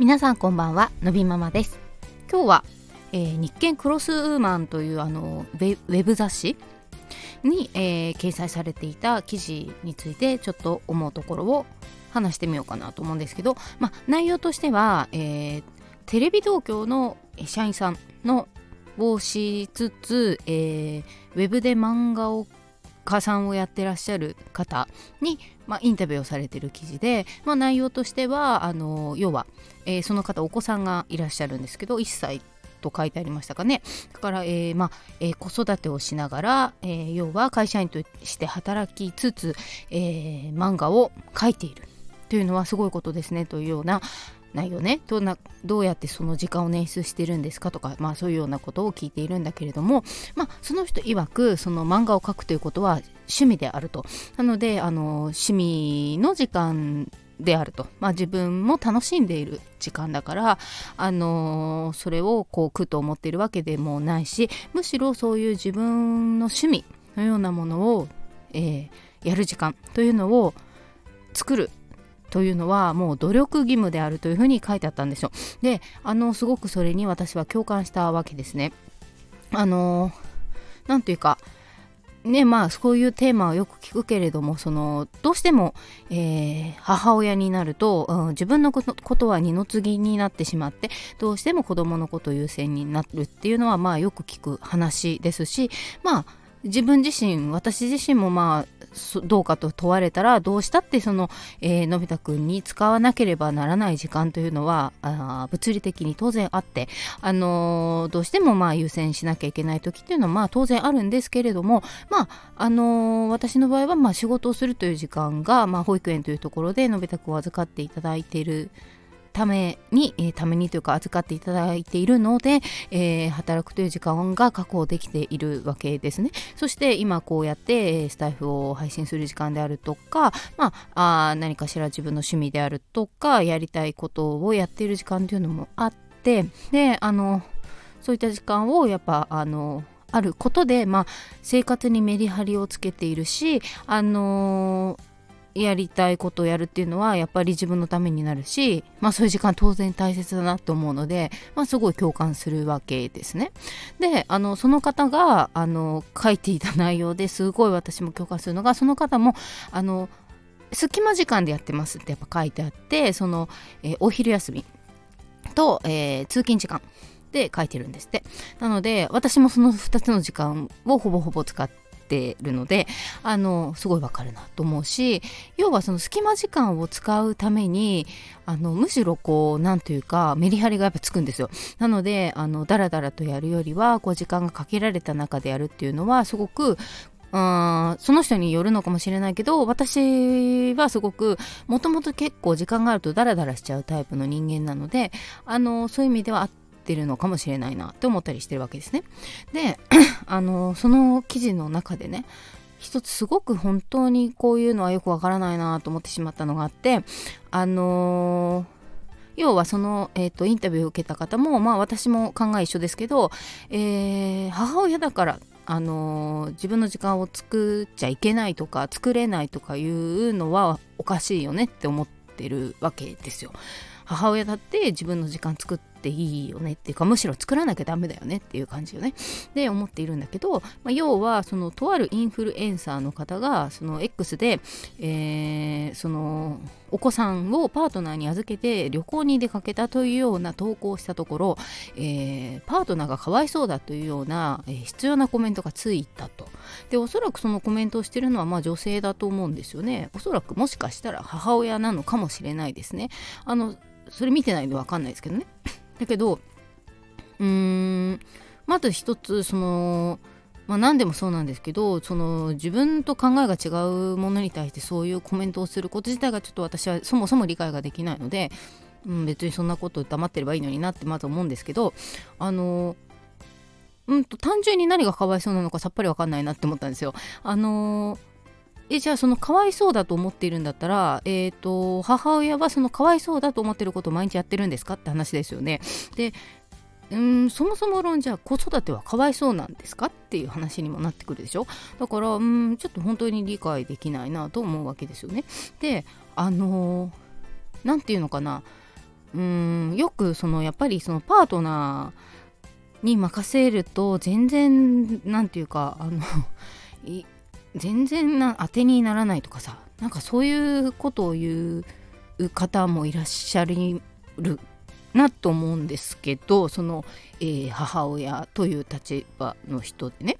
皆さんこんばんはのびママです。今日は、えー、日経クロスウーマンというあのウェブ雑誌に、えー、掲載されていた記事についてちょっと思うところを話してみようかなと思うんですけど、まあ、内容としては、えー、テレビ東京の社員さんのをしつつ、えー、ウェブで漫画を家さんをやってらっしゃる方に、まあ、インタビューをされてる記事で、まあ、内容としてはあの要は、えー、その方お子さんがいらっしゃるんですけど1歳と書いてありましたかね。だから、えーまあえー、子育てをしながら、えー、要は会社員として働きつつ、え、漫画を描いているというのはすごいことですねというような内容ね。どんなどうやってその時間を捻出してるんですかとか、まあ、そういうようなことを聞いているんだけれども、まあ、その人曰くその漫画を描くということは趣味であると。なのであの趣味の時間であると、まあ、自分も楽しんでいる時間だから、あのそれをこう苦と思っているわけでもないしむしろそういう自分の趣味のようなものを、えー、やる時間というのを作るというのはもう努力義務であるというふうに書いてあったんですよ。であのすごくそれに私は共感したわけですね。あのなんというかねまあそういうテーマはよく聞くけれどもそのどうしても、えー、母親になると、うん、自分のことは二の次になってしまってどうしても子供のこと優先になるっていうのはまあよく聞く話ですしまあ自分自身私自身もまあどうかと問われたらどうしたってその、えー、のび太くんに使わなければならない時間というのはあ物理的に当然あって、あのー、どうしてもまあ優先しなきゃいけない時っていうのはまあ当然あるんですけれども、まああのー、私の場合はまあ仕事をするという時間が、まあ、保育園というところでのび太くんを預かっていただいているために、えー、ためにというか預かっていただいているので、えー、働くという時間が確保できているわけですね。そして今こうやってスタイフを配信する時間であるとか、まあ、あ何かしら自分の趣味であるとかやりたいことをやっている時間というのもあってであのそういった時間をやっぱあのあることで、まあ、生活にメリハリをつけているし、あのーやりたいことをやるっていうのはやっぱり自分のためになるし、まあそういう時間当然大切だなと思うので、まあすごい共感するわけですね。で、あの、その方が、あの、書いていた内容ですごい私も共感するのが、その方も、あの、隙間時間でやってますってやっぱ書いてあって、その、えー、お昼休みと、えー、通勤時間で書いてるんですって。なので、私もその2つの時間をほぼほぼ使って、てるのであのすごいわかるなと思うし要はその隙間時間を使うためにあのむしろこうなんというかメリハリがやっぱつくんですよ。なのであのダラダラとやるよりはこう時間がかけられた中でやるっていうのはすごくうんその人によるのかもしれないけど私はすごくもともと結構時間があるとダラダラしちゃうタイプの人間なのであのそういう意味ではってるのかもしれないなって思ったりしてるわけですね。で あのその記事の中でね一つすごく本当にこういうのはよくわからないなと思ってしまったのがあってあのー要はその、えーと、インタビューを受けた方も、まあ、私も考え一緒ですけど、えー、母親だから、あのー、自分の時間を作っちゃいけないとか作れないとかいうのはおかしいよねって思ってるわけですよ。母親だって自分の時間作っていいよね。っていうかむしろ作らなきゃダメだよねっていう感じよね。で思っているんだけど、まあ、要はそのとあるインフルエンサーの方がその X で、えー、そのお子さんをパートナーに預けて旅行に出かけたというような投稿をしたところ、えー、パートナーがかわいそうだというような、えー、必要なコメントがついたと。でおそらくそのコメントをしてるのはまあ女性だと思うんですよね。おそらくもしかしたら母親なのかもしれないですね。あのそれ見てないんで分かんないですけどね。だけどうーんまず一つそのまあ何でもそうなんですけどその自分と考えが違うものに対してそういうコメントをすること自体がちょっと私はそもそも理解ができないので、うん、別にそんなこと黙ってればいいのになってまず思うんですけどあのうんと単純に何がかわいそうなのかさっぱり分かんないなって思ったんですよ。あのーえじゃあそのかわいそうだと思っているんだったら、えーと、母親はそのかわいそうだと思ってることを毎日やってるんですかって話ですよね。でうんそもそも論じゃ子育てはかわいそうなんですかっていう話にもなってくるでしょだからうんちょっと本当に理解できないなと思うわけですよね。であの何、ー、て言うのかなうんよくそのやっぱりそのパートナーに任せると全然なんていうかあの全然な当てにならないとかさなんかそういうことを言う方もいらっしゃるなと思うんですけどその、えー、母親という立場の人でね。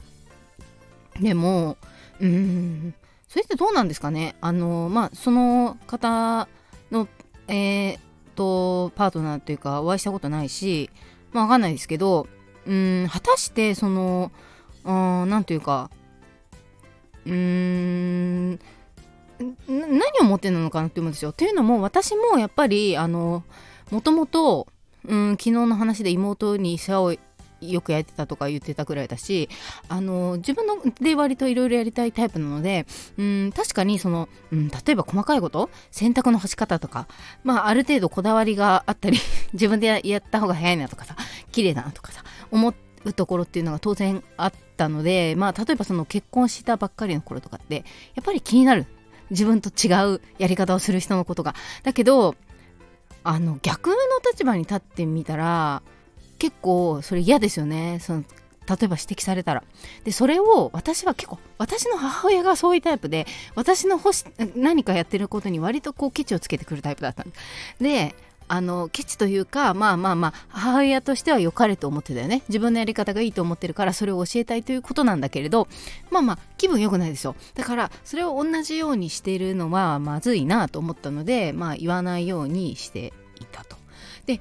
でもうんそれってどうなんですかね？あのまあその方のえー、とパートナーというかお会いしたことないしまあ分かんないですけどうん果たしてその何というかうーん何を持ってるのかなって思うんですよ。というのも私もやっぱりあのもともと昨日の話で妹に世話をよくやってたとか言ってたぐらいだしあの自分ので割といろいろやりたいタイプなのでうん確かにその、うん、例えば細かいこと洗濯の干し方とか、まあ、ある程度こだわりがあったり 自分でやった方が早いなとかさ綺麗だなとかさ思ってうところっていうのが当然あったので、まあ、例えばその結婚したばっかりの頃とかってやっぱり気になる。自分と違うやり方をする人のことが。だけどあの逆の立場に立ってみたら結構それ嫌ですよね。その例えば指摘されたら。でそれを私は結構私の母親がそういうタイプで私の欲し何かやってることに割とこうケチをつけてくるタイプだったんであのケチというかまあまあまあ母親としては良かれと思ってたよね。自分のやり方がいいと思ってるからそれを教えたいということなんだけれどまあまあ気分良くないですよ。だからそれを同じようにしているのはまずいなと思ったのでまあ言わないようにしていたと。で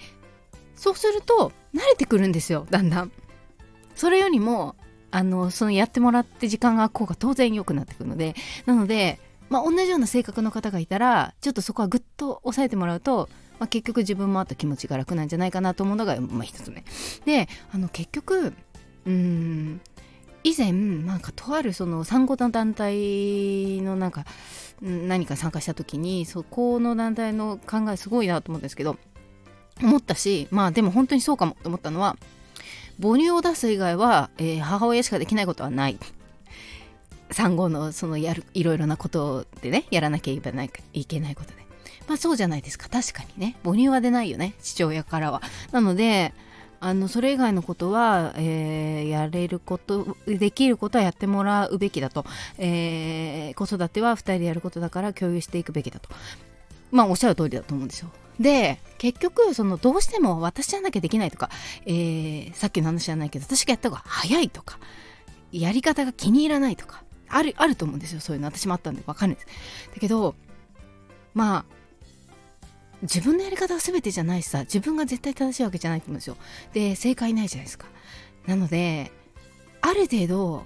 そうすると慣れてくるんですよだんだん。それよりもあのそのやってもらって時間が空く方が当然良くなってくるので。なので、まあ、同じような性格の方がいたらちょっとそこはぐっと抑えてもらうと、まあ、結局自分もあと気持ちが楽なんじゃないかなと思うのが、まあ、一つ目。であの結局うん以前なんかとあるその産後の団体のなんか何か参加した時にそこの団体の考えすごいなと思うんですけど思ったしまあでも本当にそうかもと思ったのは母乳を出す以外は、えー、母親しかできないことはない。産後のそのやるいろいろなことでねやらなきゃいけないいけないことで。まあそうじゃないですか。確かにね。母乳は出ないよね。父親からは。なのであのそれ以外のことは、えー、やれることできることはやってもらうべきだと、えー、子育ては2人でやることだから共有していくべきだと。まあおっしゃる通りだと思うんですよ。で結局そのどうしても私じゃなきゃできないとか、えー、さっきの話じゃないけど私がやった方が早いとかやり方が気に入らないとかあるあると思うんですよ。そういうの。私もあったんで分かるんです。だけどまあ自分のやり方が全てじゃないしさ自分が絶対正しいわけじゃないと思うんですよ。で正解ないじゃないですか。なのである程度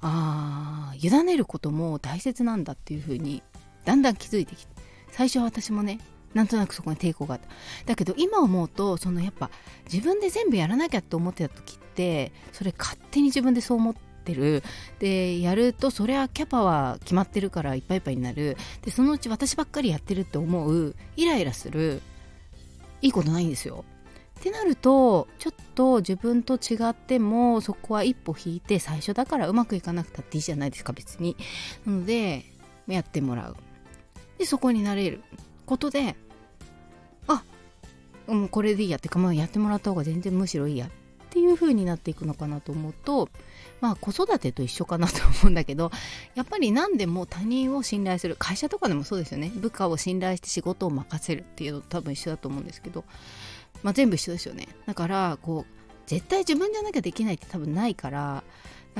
あ委ねることも大切なんだっていうふうにだんだん気づいてきて最初は私もねなんとなくそこに抵抗があった。だけど今思うとそのやっぱ自分で全部やらなきゃって思ってた時ってそれ勝手に自分でそう思っててる。でやるとそれはキャパは決まってるからいっぱいいっぱいになる。でそのうち私ばっかりやってるって思うイライラする。いいことないんですよ。ってなるとちょっと自分と違ってもそこは一歩引いて最初だからうまくいかなくたっていいじゃないですか別に。なのでやってもらう。でそこになれる。ことであもうこれでいいやってかまあやってもらった方が全然むしろいいや。っていう風になっていくのかなと思うとまあ子育てと一緒かなと思うんだけど やっぱり何でも他人を信頼する会社とかでもそうですよね。部下を信頼して仕事を任せるっていうのと多分一緒だと思うんですけど、まあ、全部一緒ですよね。だからこう絶対自分じゃなきゃできないって多分ないから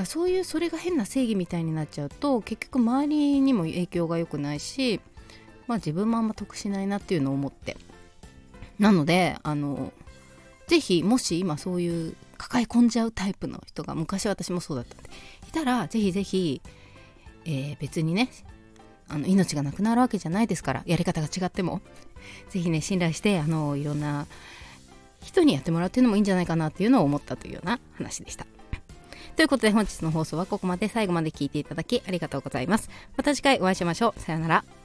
そういうそれが変な正義みたいになっちゃうと結局周りにも影響が良くないしまあ自分もあんま得しないなっていうのを思って。なのであのぜひもし今そういう抱え込んじゃうタイプの人が昔私もそうだったんでいたらぜひぜひ、えー、別にねあの命がなくなるわけじゃないですからやり方が違ってもぜひね信頼してあのいろんな人にやってもらうっていうのもいいんじゃないかなっていうのを思ったというような話でした。ということで本日の放送はここまで最後まで聞いていただきありがとうございます。また次回お会いしましょう。さようなら。